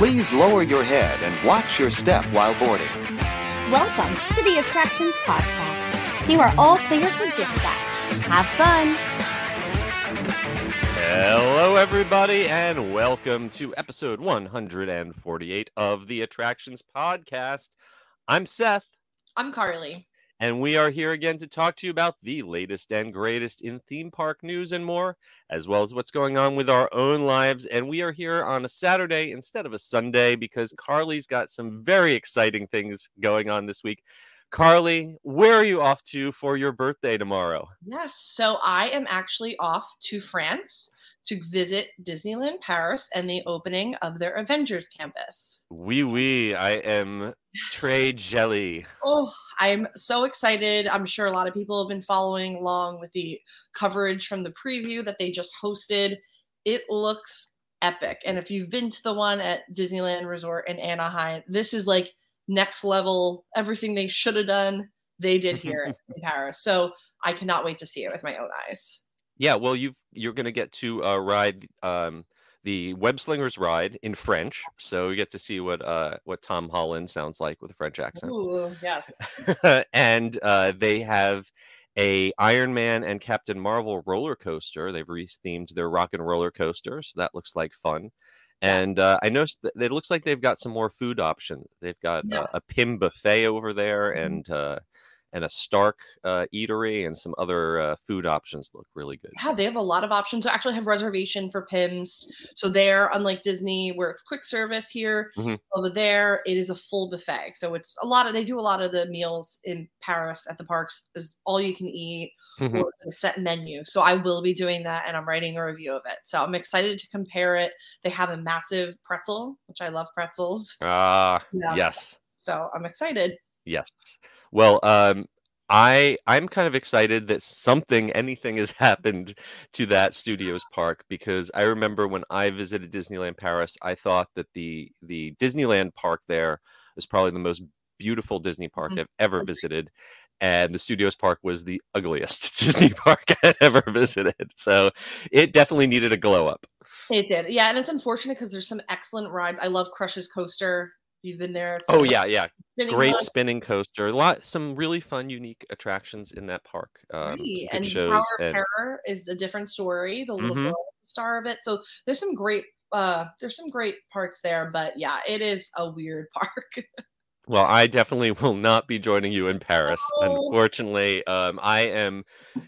Please lower your head and watch your step while boarding. Welcome to the Attractions Podcast. You are all clear for dispatch. Have fun. Hello, everybody, and welcome to episode 148 of the Attractions Podcast. I'm Seth. I'm Carly. And we are here again to talk to you about the latest and greatest in theme park news and more, as well as what's going on with our own lives. And we are here on a Saturday instead of a Sunday because Carly's got some very exciting things going on this week. Carly, where are you off to for your birthday tomorrow? Yes, so I am actually off to France to visit Disneyland Paris and the opening of their Avengers campus. Oui, oui, I am Trey Jelly. Oh, I'm so excited. I'm sure a lot of people have been following along with the coverage from the preview that they just hosted. It looks epic. And if you've been to the one at Disneyland Resort in Anaheim, this is like next level. Everything they should have done, they did here in Paris. So I cannot wait to see it with my own eyes. Yeah, well, you you're going to get to uh, ride um, the Web Slingers ride in French, so you get to see what uh, what Tom Holland sounds like with a French accent. Ooh, yes. and uh, they have a Iron Man and Captain Marvel roller coaster. They've re-themed their rock and roller coaster, so that looks like fun. And uh, I noticed that it looks like they've got some more food options. They've got Yeah. uh, a Pym buffet over there, Mhm. and uh, and a Stark uh, eatery, and some other uh, food options look really good. Yeah, they have a lot of options. I actually have reservation for Pym's. So there, unlike Disney, where it's quick service here, Mhm. over there, it is a full buffet. So it's a lot of they do a lot of the meals in Paris at the parks is all you can eat Mhm. or a set menu. So I will be doing that and I'm writing a review of it. So I'm excited to compare it. They have a massive pretzel, which I love pretzels. Ah, Yeah. yes. So I'm excited. Yes. Well, um, I I'm kind of excited that something, anything has happened to that studios park because I remember when I visited Disneyland Paris, I thought that the the Disneyland park there was probably the most beautiful Disney park. I've ever visited. And the studios park was the ugliest Disney park I had ever visited. So it definitely needed a glow up. It did. Yeah, and it's unfortunate because there's some excellent rides. I love Crush's Coaster. You've been there. Oh yeah, yeah. spinning Great spinning coaster. A lot some really fun, unique attractions in that park. Um, and of and Terror is a different story. The little Mhm. girl star of it. So there's some great uh there's some great parts there, but yeah, it is a weird park. Well, I definitely will not be joining you in Paris. No. Unfortunately, um, I am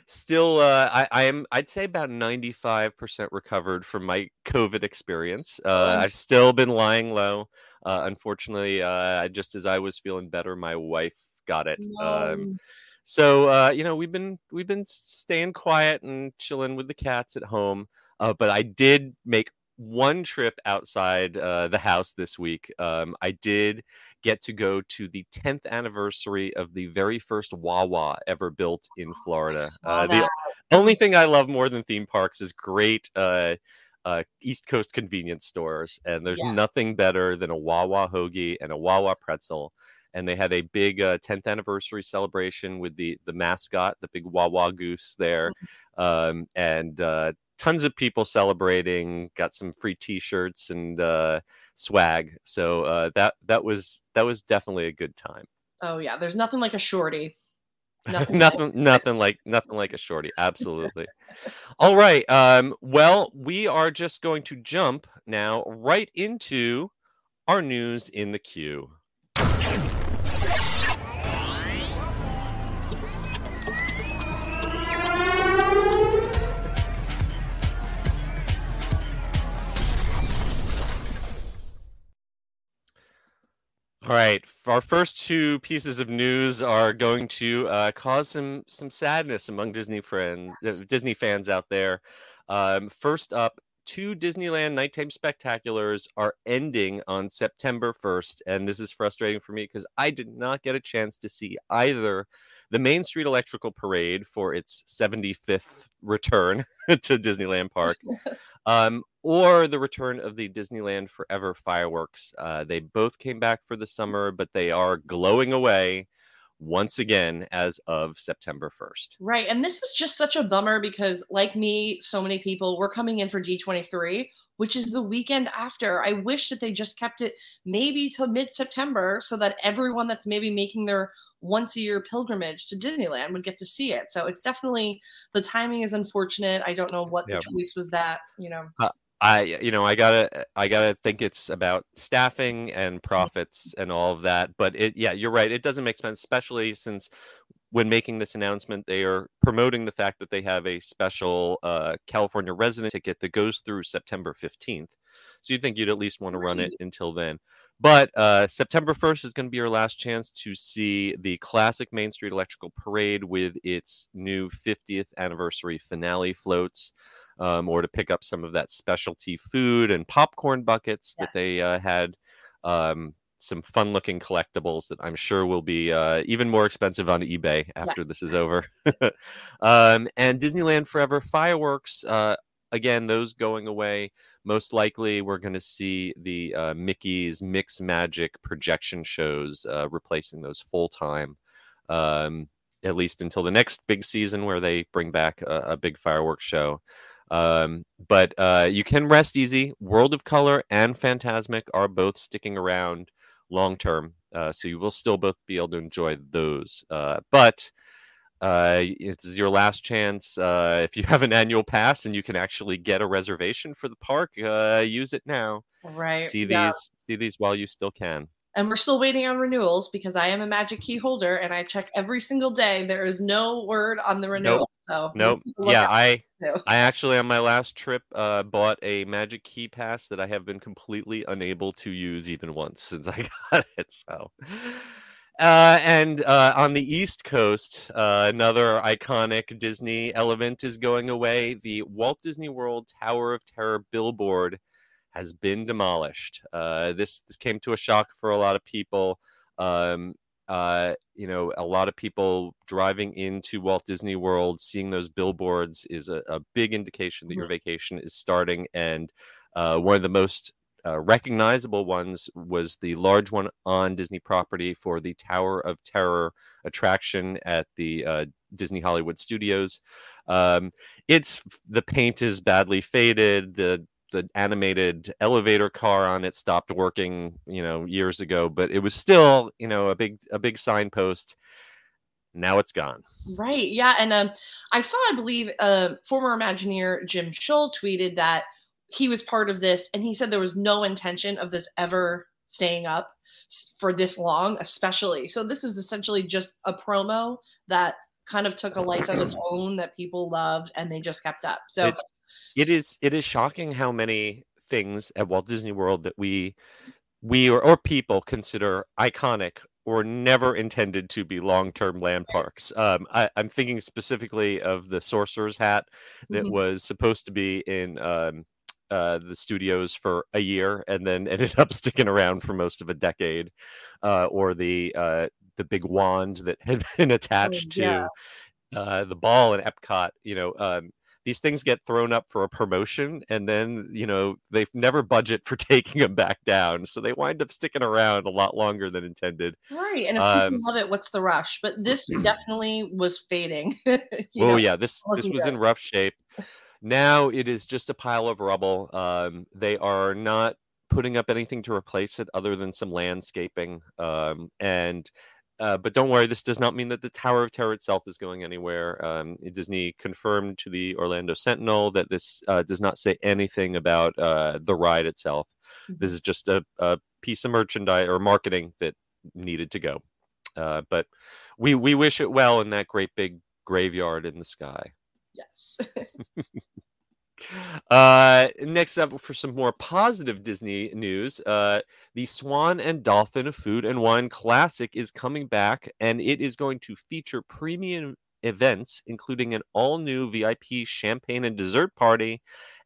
still. Uh, I, I am. I'd say about ninety-five percent recovered from my COVID experience. Uh, Oh. I've still been lying low. Uh, unfortunately, uh, just as I was feeling better, my wife got it. Um, so uh, you know, we've been we've been staying quiet and chilling with the cats at home. Uh, but I did make one trip outside uh, the house this week. Um, I did get to go to the 10th anniversary of the very first Wawa ever built in Florida. Uh, the only thing I love more than theme parks is great uh, uh, East Coast convenience stores, and there's Yes. nothing better than a Wawa hoagie and a Wawa pretzel. And they had a big uh, 10th anniversary celebration with the the mascot, the big Wawa goose there, um, and uh, tons of people celebrating. Got some free T-shirts and uh, swag. So uh, that that was that was definitely a good time. Oh yeah, there's nothing like a shorty. Nothing. nothing nothing like nothing like a shorty absolutely all right um well we are just going to jump now right into our news in the queue All right, our first two pieces of news are going to uh, cause some some sadness among Disney friends, uh, Yes. Disney fans out there. Um, first up, two Disneyland nighttime spectaculars are ending on September 1st, and this is frustrating for me because I did not get a chance to see either the Main Street Electrical Parade for its 75th return to Disneyland Park, um, or the return of the Disneyland Forever fireworks. Uh, they both came back for the summer, but they are glowing away once again as of September 1st. Right. And this is just such a bummer because, like me, so many people were coming in for D23, which is the weekend after. I wish that they just kept it maybe till mid September so that everyone that's maybe making their once a year pilgrimage to Disneyland would get to see it. So it's definitely the timing is unfortunate. I don't know what the choice was that, you know. Uh, I you know I gotta I gotta think it's about staffing and profits and all of that. But it yeah you're right it doesn't make sense especially since when making this announcement they are promoting the fact that they have a special uh, California resident ticket that goes through September 15th. So you think you'd at least want to run it until then. But uh, September 1st is going to be your last chance to see the classic Main Street Electrical Parade with its new 50th anniversary finale floats um, or to pick up some of that specialty food and popcorn buckets that they uh, had. Um, some fun looking collectibles that I'm sure will be uh, even more expensive on eBay after yes. this is over. um, and Disneyland Forever fireworks, uh, again, those going away. Most likely, we're going to see the uh, Mickey's Mix Magic projection shows uh, replacing those full time. Um, at least until the next big season where they bring back a, a big fireworks show. Um, but uh, you can rest easy. World of Color and Fantasmic are both sticking around long term, uh, so you will still both be able to enjoy those. Uh, but uh, it's your last chance. Uh, if you have an annual pass and you can actually get a reservation for the park, uh, use it now. Right. See these. Yeah. See these while you still can and we're still waiting on renewals because I am a magic key holder and I check every single day. There is no word on the renewal. Nope. So nope. Yeah, I I actually on my last trip uh, bought a magic key pass that I have been completely unable to use even once since I got it. So. Uh, and uh, on the East Coast, uh, another iconic Disney element is going away. The Walt Disney World Tower of Terror billboard has been demolished. Uh, this this came to a shock for a lot of people. Um, uh, you know, a lot of people driving into Walt Disney World, seeing those billboards is a, a big indication that mm-hmm. your vacation is starting. And uh, one of the most uh, recognizable ones was the large one on Disney property for the Tower of Terror attraction at the uh, Disney Hollywood Studios. Um, it's the paint is badly faded. The the animated elevator car on it stopped working, you know, years ago, but it was still, you know, a big a big signpost. Now it's gone. Right. Yeah. And um, I saw, I believe, uh, former Imagineer Jim Shull tweeted that he was part of this, and he said there was no intention of this ever staying up for this long, especially. So this was essentially just a promo that kind of took a life of its own that people loved, and they just kept up. So. It's- it is it is shocking how many things at Walt Disney World that we we or, or people consider iconic or never intended to be long-term land parks. Um, I, am thinking specifically of the Sorcerer's Hat that mm-hmm. was supposed to be in um, uh, the studios for a year and then ended up sticking around for most of a decade, uh, or the uh, the big wand that had been attached yeah. to uh, the ball in Epcot. You know, um, these things get thrown up for a promotion and then you know they've never budget for taking them back down. So they wind up sticking around a lot longer than intended. Right and if um, people love it what's the rush? But this definitely was fading oh know, yeah this this was in rough shape. Now it is just a pile of rubble. Um, they are not putting up anything to replace it other than some landscaping um, and uh, but don't worry, this does not mean that the Tower of Terror itself is going anywhere. Um, Disney confirmed to the Orlando Sentinel that this uh, does not say anything about uh, the ride itself. Mm-hmm. This is just a, a, piece of merchandise or marketing that needed to go. Uh, but we we wish it well in that great big graveyard in the sky. Yes. Uh, next up, for some more positive Disney news, uh, the Swan and Dolphin of Food and Wine Classic is coming back, and it is going to feature premium events, including an all new VIP champagne and dessert party,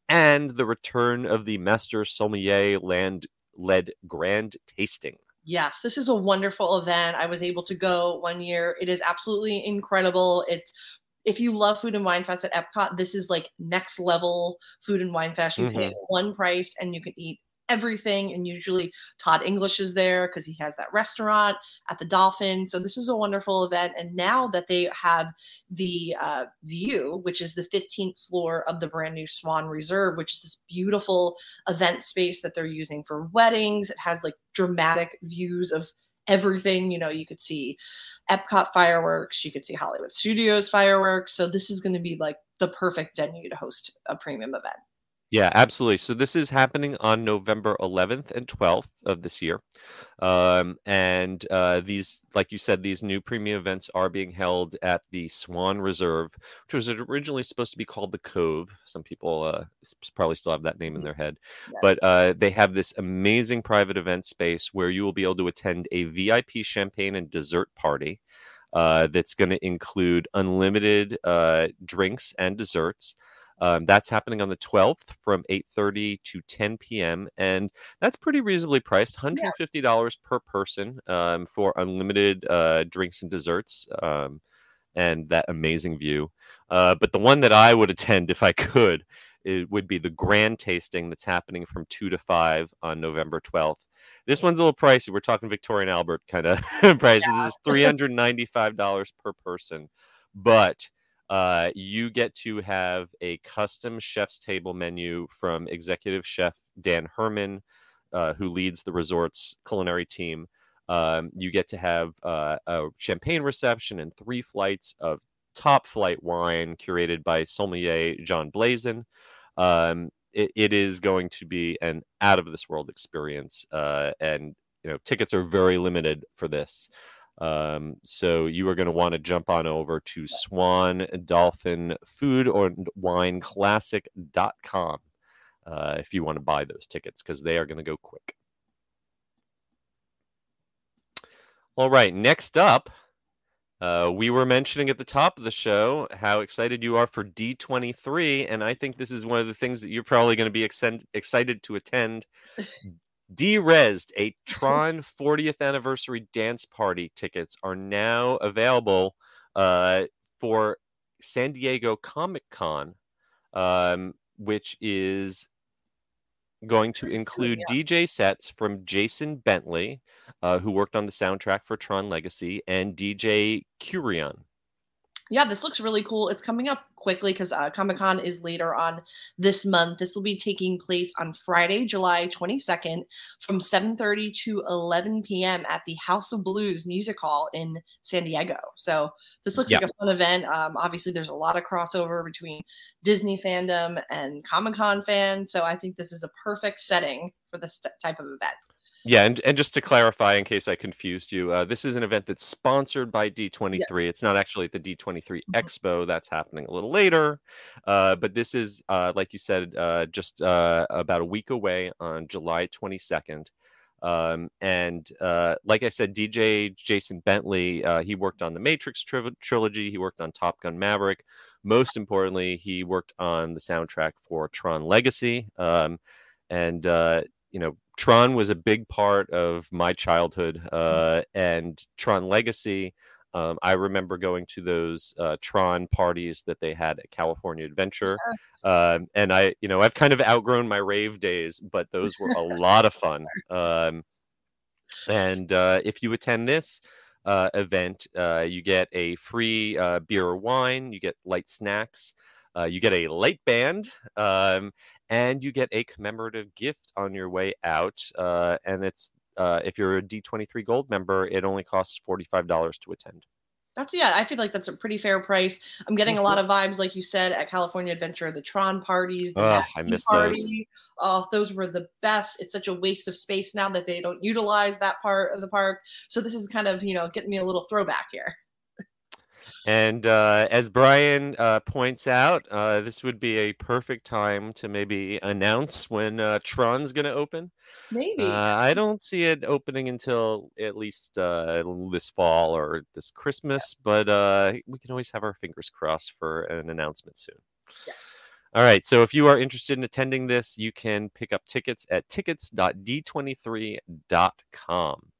and the return of the Master Sommelier land led grand tasting. Yes, this is a wonderful event. I was able to go one year. It is absolutely incredible. It's if you love food and wine fest at Epcot, this is like next level food and wine fest. You mm-hmm. pay one price and you can eat everything. And usually Todd English is there because he has that restaurant at the Dolphin. So this is a wonderful event. And now that they have the uh, view, which is the 15th floor of the brand new Swan Reserve, which is this beautiful event space that they're using for weddings. It has like dramatic views of everything. You know, you could see Epcot fireworks, you could see Hollywood Studios fireworks. So this is going to be like the perfect venue to host a premium event. Yeah, absolutely. So this is happening on November 11th and 12th of this year. Um, and uh, these, like you said, these new premium events are being held at the Swan Reserve, which was originally supposed to be called the Cove. Some people uh, probably still have that name in their head. Yes. But uh, they have this amazing private event space where you will be able to attend a VIP champagne and dessert party. Uh, that's going to include unlimited uh, drinks and desserts. Um, that's happening on the 12th from 8:30 to 10 p.m. and that's pretty reasonably priced, $150 yeah. per person um, for unlimited uh, drinks and desserts um, and that amazing view. Uh, but the one that I would attend if I could it would be the grand tasting that's happening from 2 to 5 on November 12th. This one's a little pricey. We're talking Victorian Albert kind of price. Yeah. This is $395 per person. But uh, you get to have a custom chef's table menu from executive chef Dan Herman, uh, who leads the resort's culinary team. Um, you get to have uh, a champagne reception and three flights of top flight wine curated by sommelier John Blazin. Um, it, it is going to be an out of this world experience, uh, and you know tickets are very limited for this. Um, so you are going to want to jump on over to Swan Dolphin Food or Wine Classic.com uh, if you want to buy those tickets because they are going to go quick. All right, next up, uh, we were mentioning at the top of the show how excited you are for D23, and I think this is one of the things that you're probably going to be ex- excited to attend. Derezzed, a Tron 40th anniversary dance party tickets are now available uh, for San Diego Comic Con, um, which is going to include yeah. DJ sets from Jason Bentley, uh, who worked on the soundtrack for Tron Legacy, and DJ Curion. Yeah, this looks really cool. It's coming up quickly because uh, Comic Con is later on this month. This will be taking place on Friday, July 22nd, from 7:30 to 11 p.m. at the House of Blues Music Hall in San Diego. So this looks like a fun event. Um, obviously, there's a lot of crossover between Disney fandom and Comic Con fans, so I think this is a perfect setting for this type of event. Yeah, and, and just to clarify, in case I confused you, uh, this is an event that's sponsored by D23. Yeah. It's not actually at the D23 mm-hmm. Expo. That's happening a little later. Uh, but this is, uh, like you said, uh, just uh, about a week away on July 22nd. Um, and uh, like I said, DJ Jason Bentley, he worked on the Matrix tri- trilogy. He worked on Top Gun Maverick. Most importantly, he worked on the soundtrack for Tron Legacy. Um, and you know, Tron was a big part of my childhood, mm-hmm. uh, and Tron Legacy. Um, I remember going to those uh, Tron parties that they had at California Adventure, um, and I, you know, I've kind of outgrown my rave days, but those were a lot of fun. Um, and uh, if you attend this uh, event, uh, you get a free uh, beer or wine, you get light snacks. Uh, you get a light band, um, and you get a commemorative gift on your way out. Uh, and it's uh, if you're a D23 Gold member, it only costs $45 to attend. That's yeah, I feel like that's a pretty fair price. I'm getting a lot of vibes, like you said, at California Adventure, the Tron parties, the oh, I miss party. Those. Oh, those were the best. It's such a waste of space now that they don't utilize that part of the park. So this is kind of you know getting me a little throwback here. And uh, as Brian uh, points out, uh, this would be a perfect time to maybe announce when uh, Tron's going to open. Maybe. Uh, I don't see it opening until at least uh, this fall or this Christmas, yeah. but we can always have our fingers crossed for an announcement soon. Yes. All right. So if you are interested in attending this, you can pick up tickets at tickets.d23.com.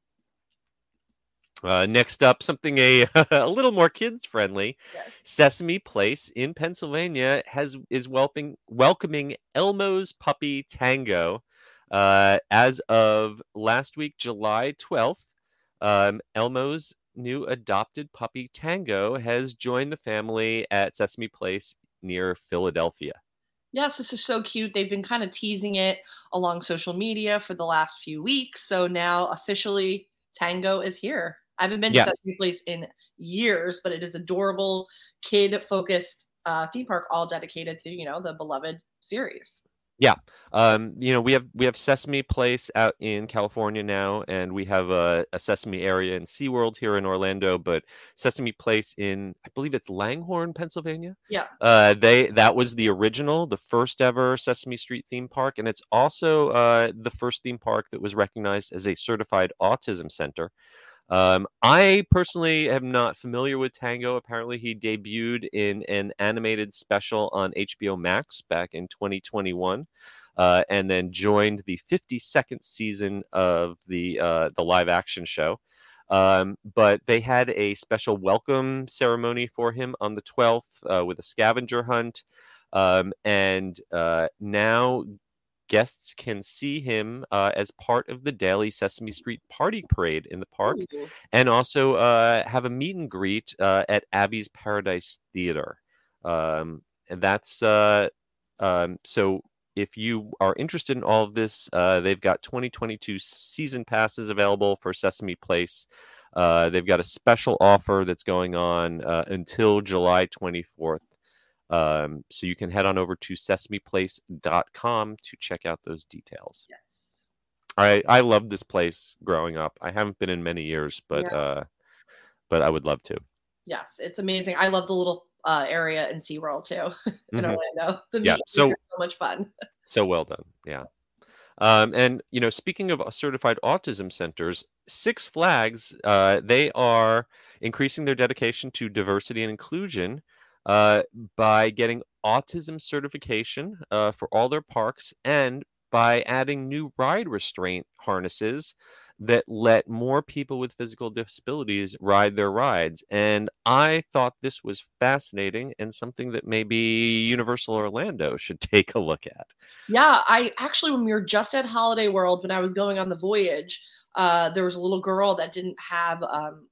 Uh, next up, something a, a little more kids friendly. Yes. Sesame Place in Pennsylvania has is welcoming welcoming Elmo's Puppy Tango. Uh, as of last week, July 12th, um, Elmo's new adopted puppy Tango has joined the family at Sesame Place near Philadelphia. Yes, this is so cute. They've been kind of teasing it along social media for the last few weeks. So now officially Tango is here. I haven't been Yeah. to Sesame Place in years, but it is adorable, kid focused uh, theme park, all dedicated to, you know, the beloved series. Yeah, um, you know, we have we have Sesame Place out in California now, and we have a, a Sesame area in SeaWorld here in Orlando, but Sesame Place in I believe it's Langhorne, Pennsylvania. Yeah. Uh, they that was the original, the first ever Sesame Street theme park, and it's also uh, the first theme park that was recognized as a certified autism center. Um, I personally am not familiar with Tango. Apparently, he debuted in an animated special on HBO Max back in 2021, uh, and then joined the 52nd season of the uh, the live action show. Um, but they had a special welcome ceremony for him on the 12th uh, with a scavenger hunt. Um, and uh, now guests can see him uh, as part of the daily Sesame Street party parade in the park Ooh. and also uh, have a meet and greet uh, at Abby's Paradise Theater. Um, and that's uh, um, so. If you are interested in all of this, uh, they've got 2022 season passes available for Sesame Place. Uh, they've got a special offer that's going on uh, until July 24th. Um, so you can head on over to sesameplace.com to check out those details. Yes. I I loved this place growing up. I haven't been in many years, but Yeah. uh, but I would love to. Yes, it's amazing. I love the little uh, area in SeaWorld too in Mhm. Orlando. The Yeah, so- so much fun. So well done. Yeah. Um, and you know, speaking of certified autism centers, Six Flags, uh, they are increasing their dedication to diversity and inclusion uh, by getting autism certification uh, for all their parks and by adding new ride restraint harnesses that let more people with physical disabilities ride their rides. And I thought this was fascinating and something that maybe Universal Orlando should take a look at. Yeah, I actually, when we were just at Holiday World, when I was going on the voyage, uh, there was a little girl that didn't have um,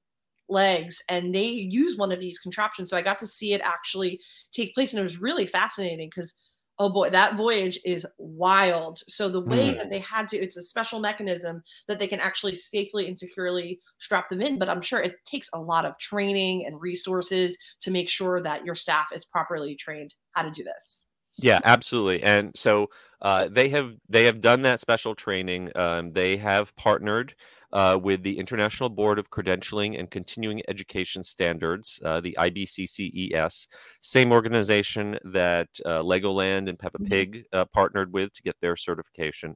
legs, and they use one of these contraptions. So I got to see it actually take place, and it was really fascinating because, oh boy, that voyage is wild. So the way Mm. that they had to, it's a special mechanism that they can actually safely and securely strap them in. But I'm sure it takes a lot of training and resources to make sure that your staff is properly trained how to do this. Yeah, absolutely. And so uh, they have they have done that special training. Um, they have partnered uh, with the International Board of Credentialing and Continuing Education Standards, uh, the IBCCES, same organization that uh, Legoland and Peppa Mhm. Pig uh, partnered with to get their certification.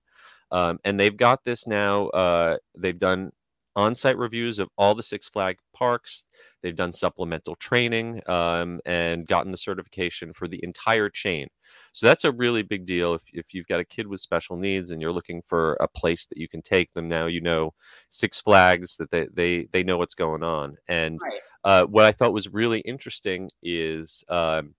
Um, and they've got this now. Uh, they've done on-site reviews of all the Six Flag parks. They've done supplemental training um, and gotten the certification for the entire chain. So that's a really big deal. If, if you've got a kid with special needs and you're looking for a place that you can take them, now you know Six Flags that they they they know what's going on. And Right. uh, what I thought was really interesting is um,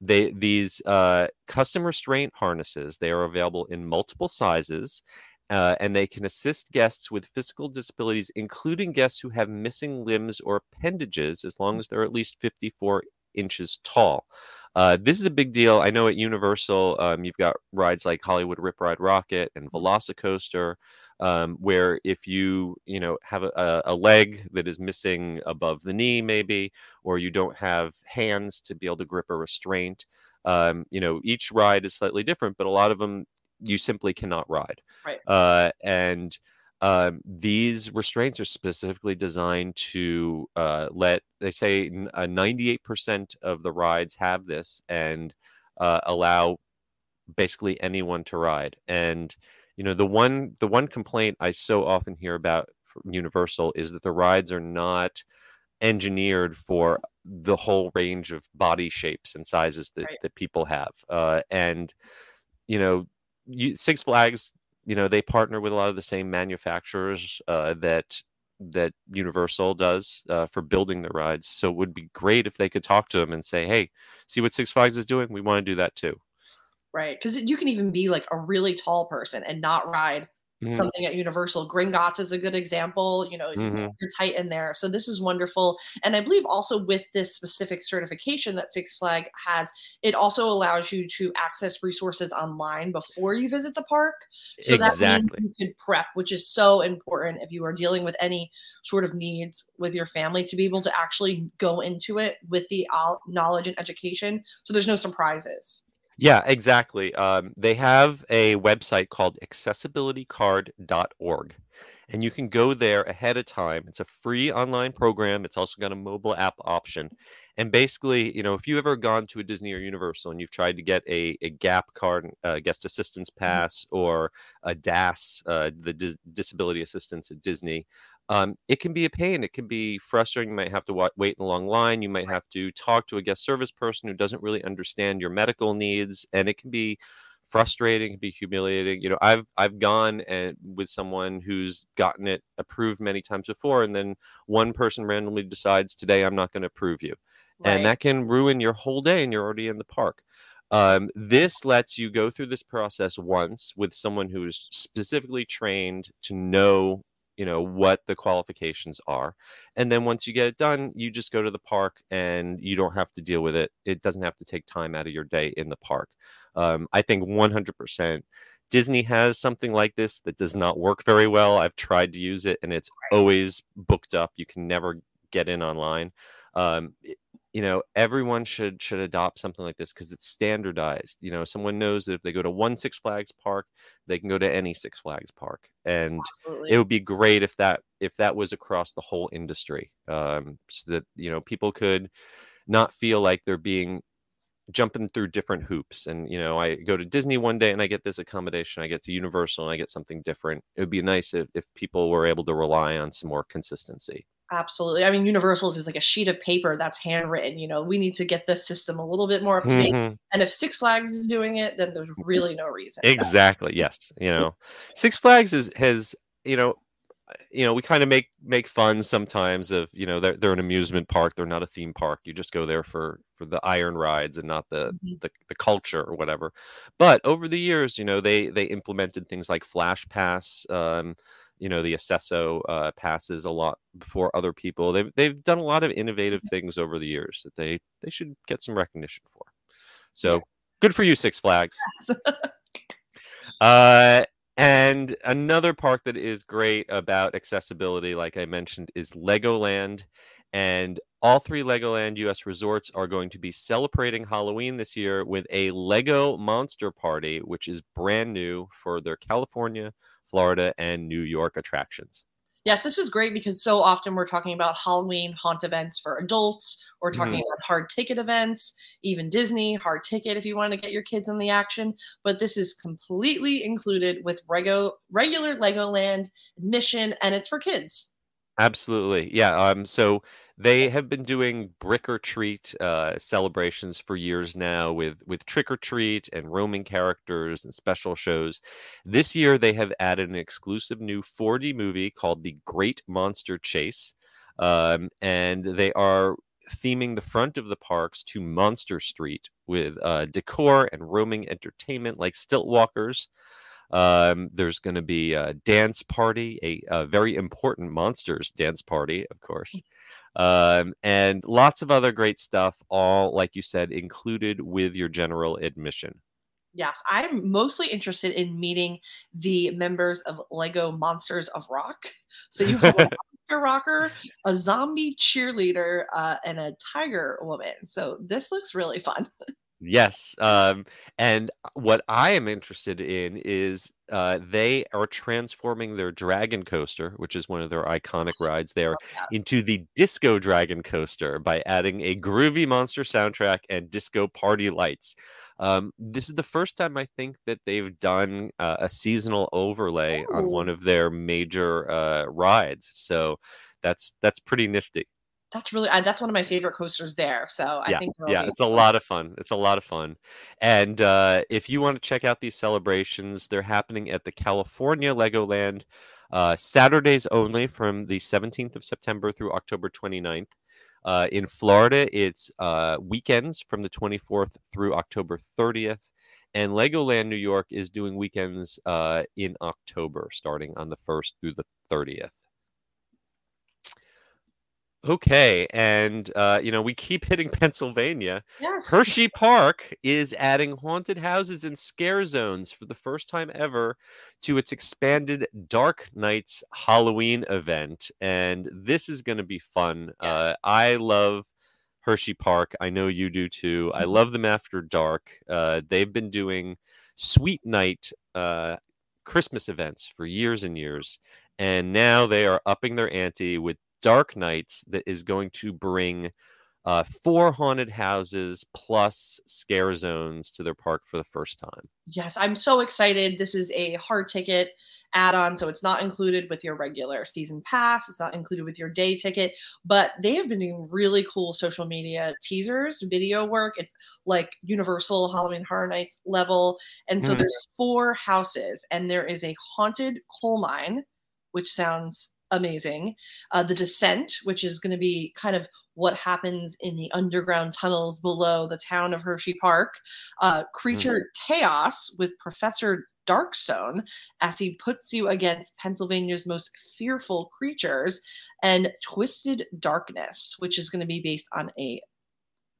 they these uh, custom restraint harnesses. They are available in multiple sizes. Uh, and they can assist guests with physical disabilities, including guests who have missing limbs or appendages, as long as they're at least 54 inches tall. Uh, this is a big deal. I know at Universal, um, you've got rides like Hollywood Rip Ride Rockit and Velocicoaster, um, where if you you know have a, a a leg that is missing above the knee, maybe, or you don't have hands to be able to grip a restraint, um, you know each ride is slightly different, but a lot of them you simply cannot ride. Right. Uh, and um, these restraints are specifically designed to uh, let they say n- uh, 98% of the rides have this and uh, allow basically anyone to ride and you know the one the one complaint i so often hear about from universal is that the rides are not engineered for the whole range of body shapes and sizes that, Right. that people have uh, and you know you, six flags you know they partner with a lot of the same manufacturers uh, that that universal does uh, for building the rides so it would be great if they could talk to them and say hey see what six flags is doing we want to do that too Right. Because you can even be like a really tall person and not ride Mhm. something at Universal. Gringotts is a good example. You know, Mhm. you're tight in there. So this is wonderful. And I believe also with this specific certification that Six Flag has, it also allows you to access resources online before you visit the park. So that means you could prep, which is so important if you are dealing with any sort of needs with your family to be able to actually go into it with the knowledge and education. So there's no surprises. Yeah, exactly. Um, they have a website called accessibilitycard.org, and you can go there ahead of time. It's a free online program. It's also got a mobile app option. And basically, you know, if you've ever gone to a Disney or Universal and you've tried to get a, a GAP card, uh, guest assistance pass, or a DAS, uh, the dis- disability assistance at Disney, um, it can be a pain. It can be frustrating. You might have to wa- wait in a long line. You might have to talk to a guest service person who doesn't really understand your medical needs, and it can be frustrating. It can be humiliating. You know, I've I've gone and with someone who's gotten it approved many times before, and then one person randomly decides today I'm not going to approve you, Right. and that can ruin your whole day, and you're already in the park. Um, this lets you go through this process once with someone who is specifically trained to know you know what the qualifications are and then once you get it done you just go to the park and you don't have to deal with it. It doesn't have to take time out of your day in the park. Um, i think 100% disney has something like this that does not work very well. I've tried to use it and it's always booked up. You can never get in online. Um, you know everyone should should adopt something like this because it's standardized you know someone knows that if they go to one six flags park they can go to any six flags park and Absolutely. it would be great if that if that was across the whole industry um, so that you know people could not feel like they're being jumping through different hoops and you know i go to disney one day and i get this accommodation i get to universal and i get something different it would be nice if, if people were able to rely on some more consistency Absolutely. I mean, Universal's is like a sheet of paper that's handwritten. You know, we need to get this system a little bit more up to date. Mhm. And if Six Flags is doing it, then there's really no reason. exactly yes you know six flags is has you know you know we kind of make make fun sometimes of you know they're, they're an amusement park they're not a theme park you just go there for for the iron rides and not the Mhm. the, the culture or whatever but over the years you know they they implemented things like flash pass um you know the Acesso uh, passes a lot before other people. They've, they've done a lot of innovative things over the years that they they should get some recognition for. So Yes. good for you six flags. Uh, and another park that is great about accessibility, like I mentioned, is Legoland. And all three Legoland US resorts are going to be celebrating Halloween this year with a Lego Monster Party, which is brand new for their California, Florida, and New York attractions. Yes, this is great because so often we're talking about Halloween haunt events for adults, or talking Mhm. about hard ticket events, even Disney hard ticket if you want to get your kids in the action. But this is completely included with rego- regular Legoland admission, and it's for kids. Absolutely. Yeah. Um, so they have been doing brick or treat uh, celebrations for years now with with trick or treat and roaming characters and special shows. This year they have added an exclusive new 4D movie called The Great Monster Chase. Um, and they are theming the front of the parks to Monster Street with uh, decor and roaming entertainment like stilt walkers. Um, there's going to be a dance party, a, a very important monsters dance party, of course, um, and lots of other great stuff. All, like you said, included with your general admission. Yes, I'm mostly interested in meeting the members of Lego Monsters of Rock. So you have a monster rocker, a zombie cheerleader, uh, and a tiger woman. So this looks really fun. Yes. Um, and what I am interested in is uh, they are transforming their Dragon Coaster, which is one of their iconic rides there, into the Disco Dragon Coaster by adding a groovy monster soundtrack and disco party lights. Um, this is the first time I think that they've done uh, a seasonal overlay on one of their major uh, rides. So that's that's pretty nifty. That's really I, that's one of my favorite coasters there. So I yeah, think yeah, it's a lot of fun. It's a lot of fun. And uh, if you want to check out these celebrations, they're happening at the California Legoland uh, Saturdays only from the 17th of September through October 29th. Uh, in Florida, it's uh, weekends from the 24th through October 30th. And Legoland New York is doing weekends uh, in October, starting on the 1st through the 30th. Okay, and uh, you know we keep hitting Pennsylvania. Yes. Hersheypark is adding haunted houses and scare zones for the first time ever to its expanded Dark Nights Halloween event, and this is going to be fun. Uh, I love Hersheypark. I know you do too. I Mhm. love them after dark. Uh, they've been doing Sweet Night uh, Christmas events for years and years, and now they are upping their ante with Dark Nights that is going to bring uh, four haunted houses plus scare zones to their park for the first time. Yes, I'm so excited. This is a hard ticket add on, so it's not included with your regular season pass. It's not included with your day ticket, but they have been doing really cool social media teasers, video work. It's like Universal Halloween Horror Nights level. And so Mm. there's four houses, and there is a haunted coal mine, which sounds amazing. Uh, the Descent, which is going to be kind of what happens in the underground tunnels below the town of Hersheypark uh, creature chaos with Professor Darkstone as he puts you against Pennsylvania's most fearful creatures, and Twisted Darkness, which is going to be based on a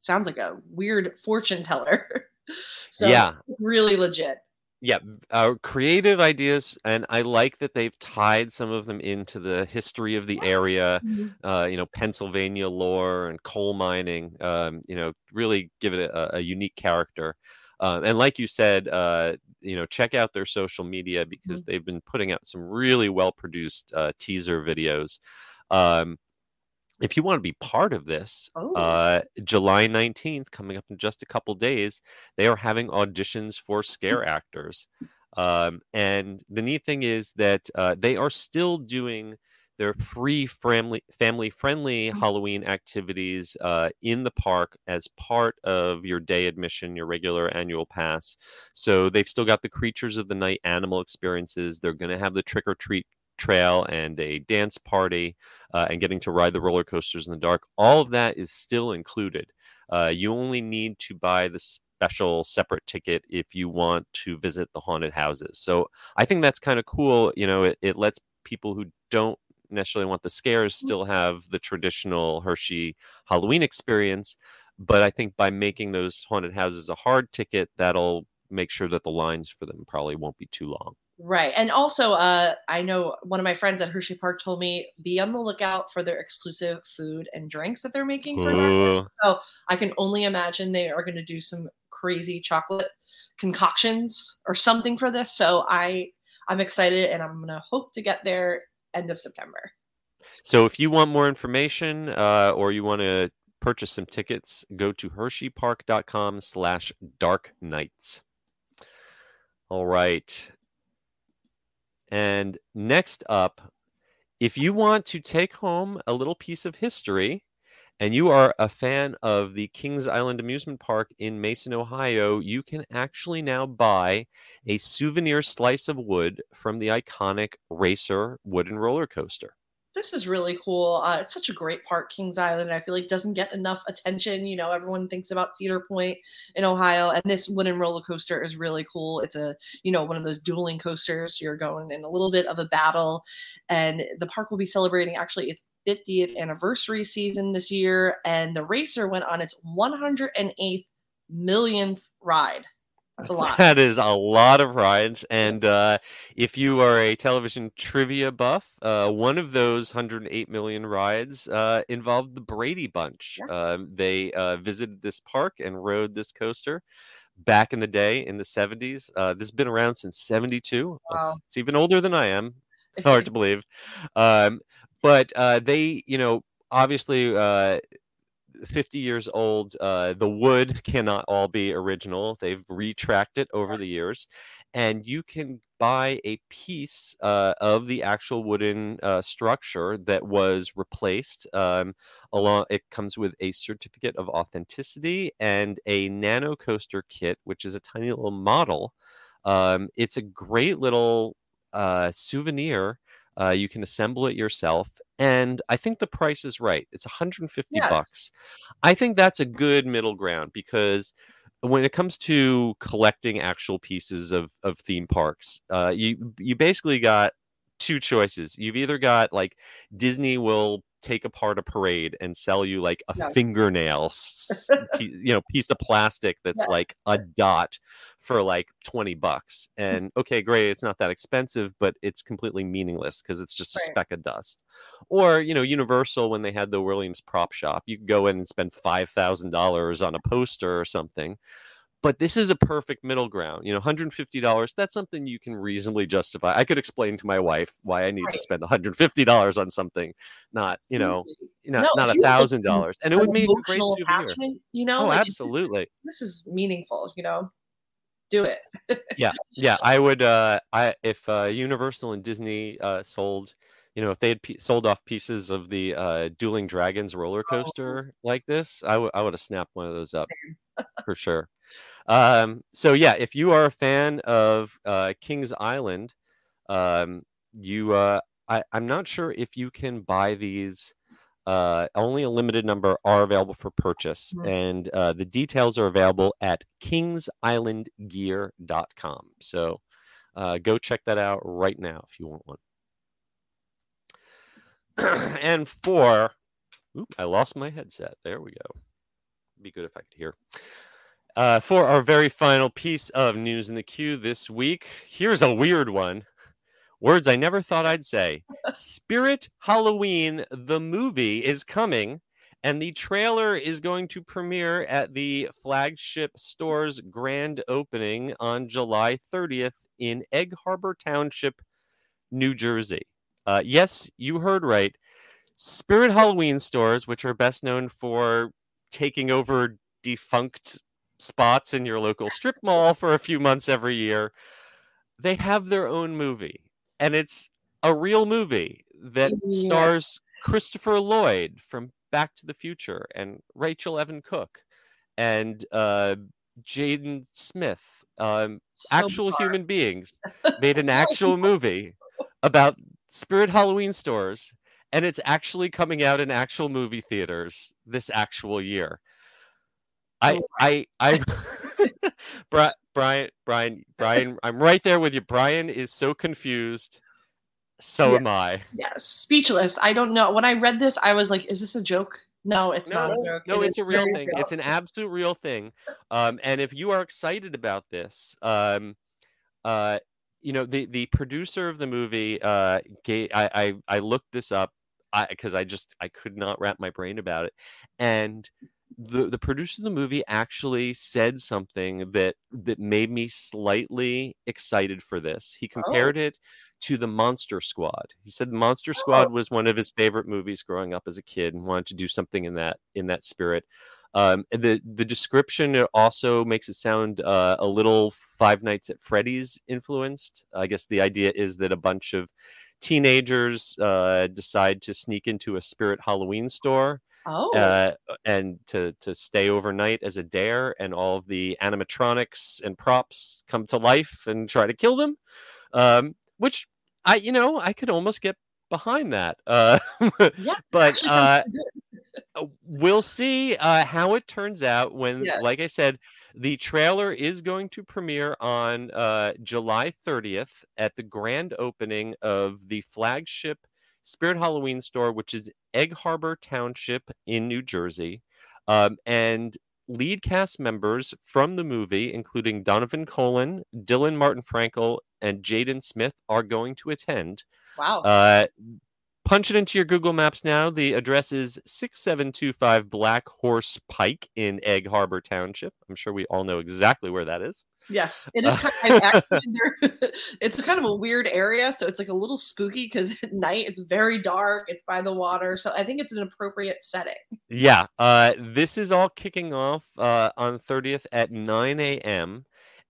sounds like a weird fortune teller. so Yeah. really legit. Yeah, uh, creative ideas, and I like that they've tied some of them into the history of the Yes. area. Mhm. uh, you know, Pennsylvania lore and coal mining, um, you know, really give it a, a unique character. Uh, and like you said, uh, you know, check out their social media because they've been putting out some really well produced uh, teaser videos. Um, if you want to be part of this, Oh. uh, July 19th, coming up in just a couple days, they are having auditions for scare actors. Um, and the neat thing is that uh, they are still doing their free family family friendly Mhm. Halloween activities uh, in the park as part of your day admission, your regular annual pass. So they've still got the creatures of the night animal experiences. They're going to have the trick or treat trail and a dance party uh, and getting to ride the roller coasters in the dark. All of that is still included. Uh, you only need to buy the special separate ticket if you want to visit the haunted houses. So I think that's kind of cool. You know, it, it lets people who don't necessarily want the scares still have the traditional Hershey Halloween experience. But I think by making those haunted houses a hard ticket, that'll make sure that the lines for them probably won't be too long. Right. And also, uh, I know one of my friends at Hersheypark told me be on the lookout for their exclusive food and drinks that they're making for. Ooh. So I can only imagine they are going to do some crazy chocolate concoctions or something for this. So I I'm excited and I'm going to hope to get there end of September. So if you want more information uh, or you want to purchase some tickets, go to hersheypark.com slash dark nights. All right. And next up, if you want to take home a little piece of history and you are a fan of the Kings Island Amusement Park in Mason, Ohio, you can actually now buy a souvenir slice of wood from the iconic Racer wooden roller coaster. This is really cool. Uh, it's such a great park, Kings Island. I feel like doesn't get enough attention. You know, everyone thinks about Cedar Point in Ohio, and this wooden roller coaster is really cool. It's a, you know, one of those dueling coasters. You're going in a little bit of a battle, and the park will be celebrating actually its 50th anniversary season this year, and the racer went on its 108th millionth ride. That's a lot. That is a lot of rides. And uh, if you are a television trivia buff, uh, one of those 108 million rides uh, involved the Brady Bunch. Yes. Um, they uh, visited this park and rode this coaster back in the day in the 70s. Uh, this has been around since 72. It's, Wow. it's even older than I am. Hard to believe. Um, but uh, they, you know, obviously. Uh, 50 years old. Uh, the wood cannot all be original. They've retracked it over the years, and you can buy a piece uh, of the actual wooden uh, structure that was replaced. Um, along, it comes with a certificate of authenticity and a nano coaster kit, which is a tiny little model. Um, it's a great little uh, souvenir. Uh, you can assemble it yourself, and I think the price is right. It's 150 Yes. bucks. I think that's a good middle ground because when it comes to collecting actual pieces of of theme parks, uh, you you basically got two choices. You've either got like Disney will take apart a parade and sell you like a Yeah. fingernail, you know, piece of plastic that's Yeah. like a dot for like 20 bucks. Mm. And okay, great, it's not that expensive, but it's completely meaningless because it's just a Right. speck of dust. Or, you know, Universal when they had the Williams prop shop, you could go in and spend $5,000 on a poster or something. But this is a perfect middle ground. You know, $150, that's something you can reasonably justify. I could explain to my wife why I need to spend $150 on something, not, you know, you know, No, not a you have, like, thousand dollars. And it would An make a great souvenir. attachment, you know, Oh, like, absolutely. this is meaningful. You know, do it. Yeah. Yeah i would uh i if uh universal and disney uh sold you know if they had pe- sold off pieces of the uh dueling dragons roller Oh. coaster like this i would have snapped one of those up for sure um so yeah if you are a fan of uh kings island um you uh I, i'm not sure if you can buy these uh, only a limited number are available for purchase, Mhm. and uh, the details are available at kingsislandgear.com. So uh, go check that out right now if you want one. and for, oop, I lost my headset. There we go. Be good if I could hear. Uh, for our very final piece of news in the queue this week, here's a weird one. Words I never thought I'd say. Spirit Halloween, the movie, is coming, and the trailer is going to premiere at the flagship store's grand opening on July 30th in Egg Harbor Township, New Jersey. Uh, yes, you heard right. Spirit Halloween stores, which are best known for taking over defunct spots in your local strip mall for a few months every year, they have their own movie. And it's a real movie that Yeah. stars Christopher Lloyd from Back to the Future and Rachel Evan Cook and uh, Jaden Smith. Um, So actual human beings made an actual movie about Spirit Halloween stores, and it's actually coming out in actual movie theaters this actual year. I, Oh, I, I, Bri- Brian, Brian, Brian, I'm right there with you. Brian is so confused. So Yeah. am I. Yeah, speechless. I don't know. When I read this, I was like, "Is this a joke?" No, it's not a No, joke. no, It it's a real thing. It's an absolute real thing. Um, and if you are excited about this, um, uh, you know, the the producer of the movie, uh, gave, I, I I looked this up, I because I just I could not wrap my brain about it, and the the producer of the movie actually said something that that made me slightly excited for this. He compared it to the Monster Squad. He said the Monster Squad was one of his favorite movies growing up as a kid and wanted to do something in that in that spirit. Um, the the description also makes it sound uh, a little Five Nights at Freddy's influenced. I guess the idea is that a bunch of teenagers uh, decide to sneak into a spirit Halloween store Oh, uh, and to to stay overnight as a dare, and all of the animatronics and props come to life and try to kill them. Um, which I, you know, I could almost get behind that. Uh, yeah. but uh, sounds pretty good. uh, we'll see uh, how it turns out when, Yes. like I said, the trailer is going to premiere on uh, July 30th at the grand opening of the flagship Spirit Halloween store, which is Egg Harbor Township in New Jersey. Um, and lead cast members from the movie, including Donovan Colan, Dylan Martin Frankel, and Jaden Smith, are going to attend. Wow. Uh, punch it into your Google Maps now. The address is 6725 Black Horse Pike in Egg Harbor Township. I'm sure we all know exactly where that is. Yes, it is kind of actually. It's a kind of a weird area, so it's like a little spooky because at night it's very dark. It's by the water, so I think it's an appropriate setting. Yeah, uh, this is all kicking off uh, on 30th at 9 a.m.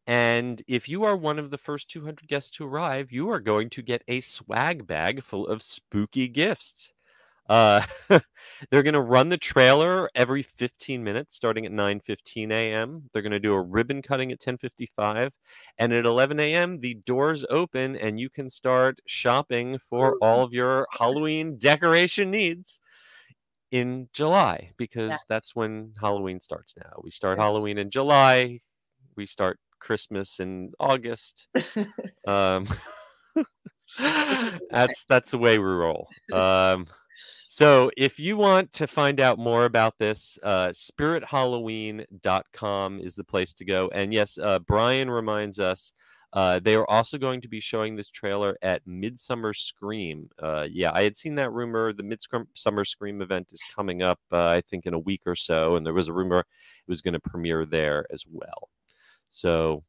And if you are one of the first 200 guests to arrive, you are going to get a swag bag full of spooky gifts. Uh, they're going to run the trailer every 15 minutes, starting at 9:15 a.m. They're going to do a ribbon cutting at 10:55, and at 11 a.m. the doors open and you can start shopping for all of your Halloween decoration needs in July because Yes. that's when Halloween starts now. We start Yes. Halloween in July. We start Christmas in August. Um, that's that's the way we roll. Um, so if you want to find out more about this, uh, spirithalloween.com is the place to go. And yes, uh, Brian reminds us uh, they are also going to be showing this trailer at Midsummer Scream. Uh, yeah, I had seen that rumor. The Midsummer Scream event is coming up, uh, I think, in a week or so. And there was a rumor it was going to premiere there as well. So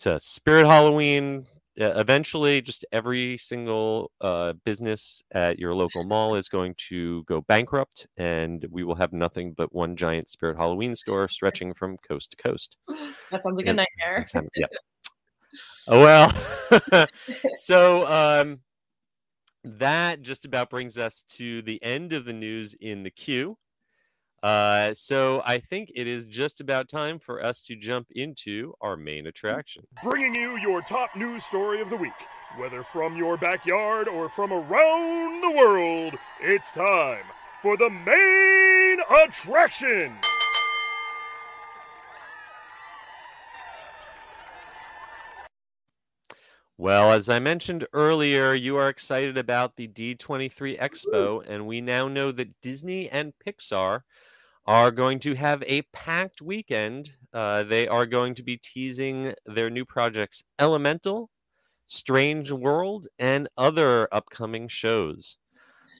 to Spirit Halloween. Eventually, just every single uh, business at your local mall is going to go bankrupt, and we will have nothing but one giant Spirit Halloween store stretching from coast to coast. That sounds like Yeah, a nightmare. Yeah. Oh well. so um, that just about brings us to the end of the news in the queue. Uh, so I think it is just about time for us to jump into our main attraction. Bringing you your top news story of the week. Whether from your backyard or from around the world, it's time for the main attraction. Well, as I mentioned earlier, you are excited about the D23 Expo, and we now know that Disney and Pixar are going to have a packed weekend. Uh, they are going to be teasing their new projects Elemental, Strange World, and other upcoming shows.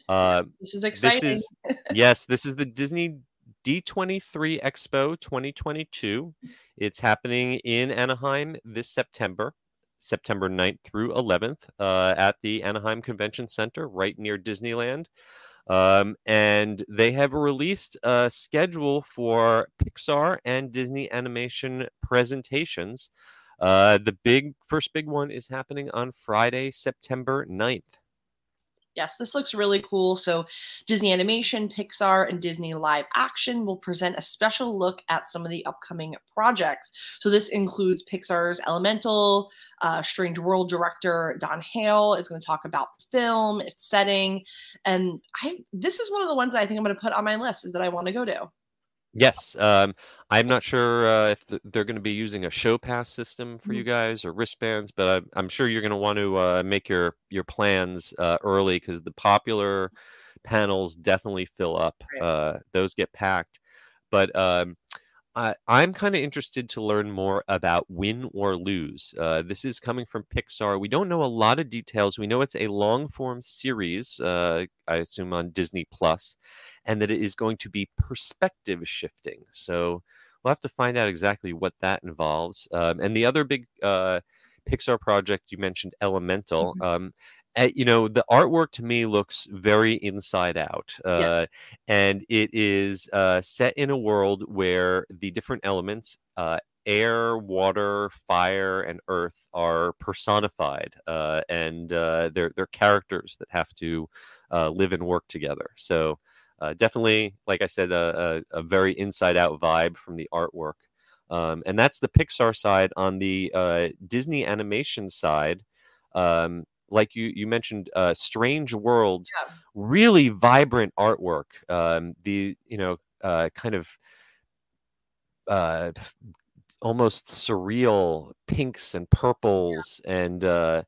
Uh, this is this exciting. is yes, this is the Disney D23 Expo 2022. It's happening in Anaheim this September, September 9th through 11th, uh, at the Anaheim Convention Center, right near Disneyland. Um, and they have released a schedule for Pixar and Disney animation presentations. Uh, the big first big one is happening on Friday, September 9th. Yes, this looks really cool. So, Disney Animation, Pixar, and Disney Live Action will present a special look at some of the upcoming projects. So, this includes Pixar's Elemental, uh, Strange World director Don Hall is going to talk about the film, its setting, and I. This is one of the ones that I think I'm going to put on my list is that I want to go to. Yes, um, I'm not sure uh, if th- they're going to be using a show pass system for you Mhm. guys or wristbands, but I'm, I'm sure you're going to want to uh, make your your plans uh, early because the popular panels definitely fill up. Right. Uh, those get packed, but um, I, I'm kind of interested to learn more about Win or Lose. Uh, this is coming from Pixar. We don't know a lot of details. We know it's a long form series, uh, I assume on Disney Plus, and that it is going to be perspective shifting. So we'll have to find out exactly what that involves. Um, and the other big uh, Pixar project you mentioned, Elemental. Um, uh, you know, the artwork to me looks very inside out. Uh, Yes. And it is uh, set in a world where the different elements, uh, air, water, fire, and earth, are personified. Uh, and uh, they're, they're characters that have to uh, live and work together. So uh, definitely, like I said, a, a, a very inside out vibe from the artwork. Um, and that's the Pixar side. On the uh, Disney animation side, um, like you you mentioned, uh, Strange World, Yeah. really vibrant artwork. Um, the you know uh, kind of uh, almost surreal pinks and purples and uh,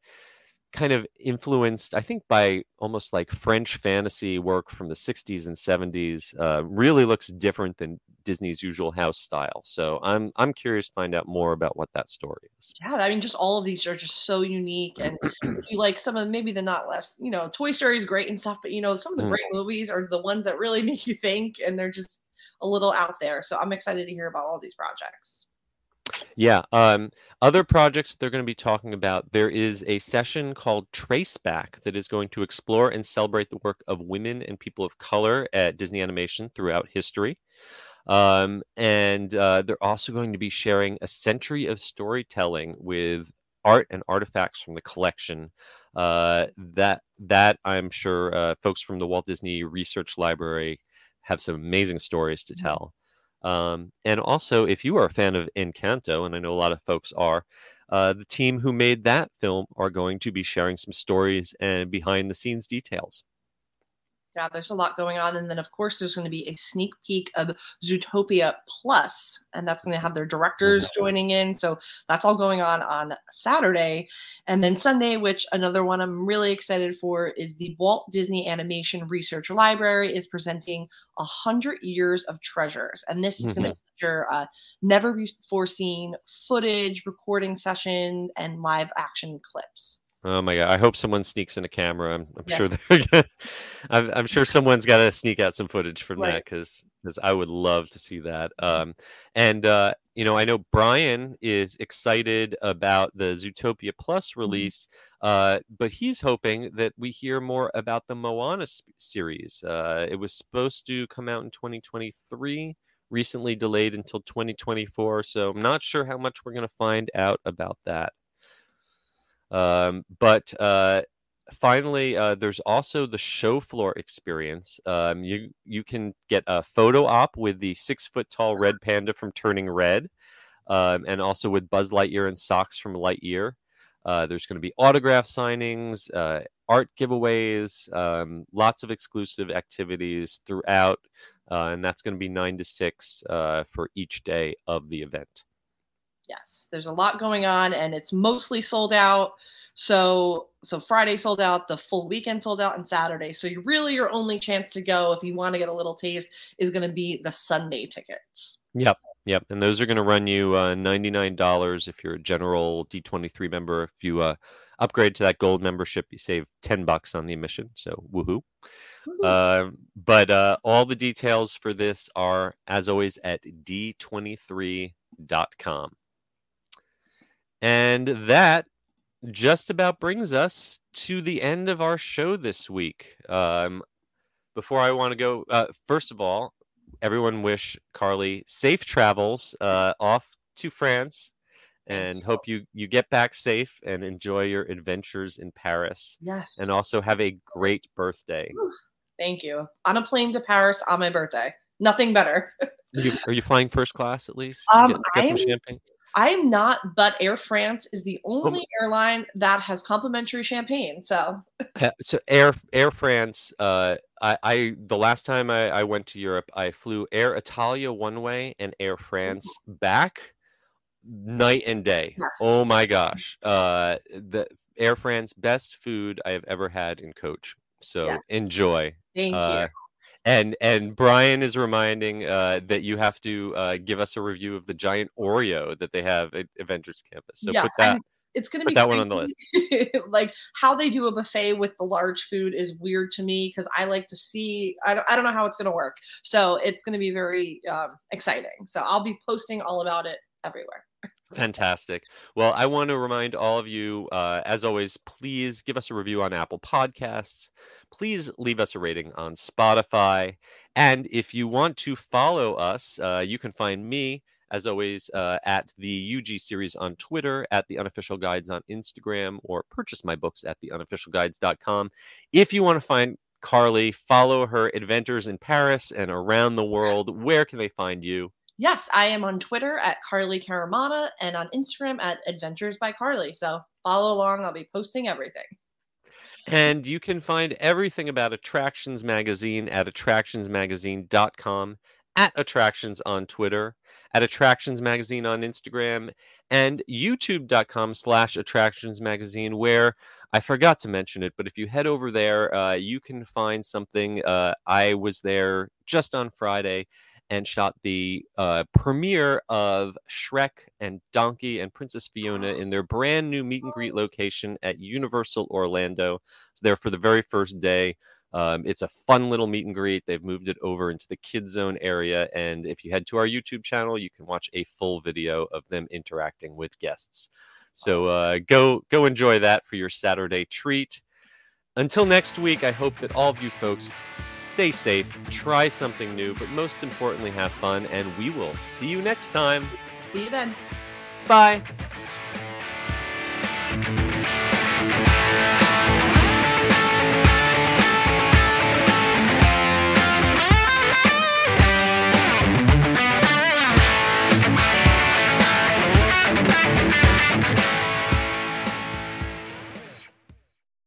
kind of influenced, I think, by almost like French fantasy work from the 60s and 70s. Uh, really looks different than Disney's usual house style. So I'm I'm curious to find out more about what that story is. Yeah, I mean, just all of these are just so unique. And if you like some of maybe the not less, you know, Toy Story is great and stuff, but you know, some of the Mm. great movies are the ones that really make you think, and they're just a little out there. So I'm excited to hear about all these projects. Yeah. Um, other projects they're going to be talking about. There is a session called Traceback that is going to explore and celebrate the work of women and people of color at Disney Animation throughout history. Um, and uh, they're also going to be sharing a century of storytelling with art and artifacts from the collection. Uh, that that I'm sure uh, folks from the Walt Disney Research Library have some amazing stories to Mhm. tell. Um, and also, if you are a fan of Encanto, and I know a lot of folks are, uh, the team who made that film are going to be sharing some stories and behind the scenes details. Yeah, there's a lot going on. And then, of course, there's going to be a sneak peek of Zootopia Plus, and that's going to have their directors Mm-hmm. joining in. So that's all going on on Saturday. And then Sunday, which another one I'm really excited for, is the Walt Disney Animation Research Library is presenting 100 Years of Treasures. And this is going to feature uh, never before seen footage, recording session, and live action clips. Oh my god! I hope someone sneaks in a camera. I'm, I'm Yes. sure they're. Gonna, I'm, I'm sure someone's got to sneak out some footage from that Right. because I would love to see that. Um, and uh, you know, I know Brian is excited about the Zootopia Plus release, uh, but he's hoping that we hear more about the Moana s- series. Uh, it was supposed to come out in 2023, recently delayed until 2024. So I'm not sure how much we're going to find out about that. Um, but uh, finally, uh, there's also the show floor experience. Um, you you can get a photo op with the six foot tall red panda from Turning Red, um, and also with Buzz Lightyear and socks from Lightyear. Uh, there's going to be autograph signings, uh, art giveaways, um, lots of exclusive activities throughout, uh, and that's going to be nine to six uh, for each day of the event. Yes, there's a lot going on and it's mostly sold out. So so Friday sold out, the full weekend sold out, and Saturday. So you really your only chance to go if you want to get a little taste is going to be the Sunday tickets. Yep. Yep. And those are going to run you uh, $99 if you're a general D23 member. If you uh, upgrade to that gold membership, you save 10 bucks on the admission. So woohoo. Woohoo. Uh, but uh, all the details for this are, as always, at d23.com. And that just about brings us to the end of our show this week. Um, before I want to go, uh, first of all, everyone wish Carly safe travels uh, off to France and hope you, you get back safe and enjoy your adventures in Paris. yes. And also have a great birthday. Thank you. On a plane to Paris on my birthday. Nothing better. Are you, are you flying first class at least? Um, get, get some I'm- champagne. I am not, but Air France is the Oh only airline that has complimentary champagne. So so Air Air France. Uh, I, I the last time I, I went to Europe, I flew Air Italia one way and Air France back, night and day. Yes. Oh my gosh! Uh, the Air France best food I have ever had in coach. So Yes. enjoy. thank Uh, you. And and Brian is reminding uh, that you have to uh, give us a review of the giant Oreo that they have at Avengers Campus. So Yes, put that. I'm- It's going to be that one on the list. like how they do a buffet with the large food is weird to me because I like to see. I don't, I don't know how it's going to work. So it's going to be very um, exciting. So I'll be posting all about it everywhere. Fantastic. Well, I want to remind all of you, uh, as always, please give us a review on Apple Podcasts. Please leave us a rating on Spotify. And if you want to follow us, uh, you can find me, as always, uh, at the UG series on Twitter, at the unofficial guides on Instagram, or purchase my books at the unofficialguides.com. If you want to find Carly, follow her adventures in Paris and around the world, where can they find you? Yes, I am on Twitter at Carly Caramanna and on Instagram at Adventures by Carly. So follow along. I'll be posting everything. And you can find everything about Attractions Magazine at attractionsmagazine.com, at Attractions on Twitter, at Attractions Magazine on Instagram, and youtube.com slash Attractions Magazine, where I forgot to mention it, but if you head over there, uh, you can find something. Uh, I was there just on Friday and shot the uh, premiere of Shrek and Donkey and Princess Fiona in their brand new meet and greet location at Universal Orlando. It's there for the very first day. Um, it's a fun little meet and greet. They've moved it over into the kids zone area, and if you head to our YouTube channel, you can watch a full video of them interacting with guests. So uh, go go enjoy that for your Saturday treat. Until next week, I hope that all of you folks stay safe, try something new, but most importantly, have fun, and we will see you next time. See you then. Bye.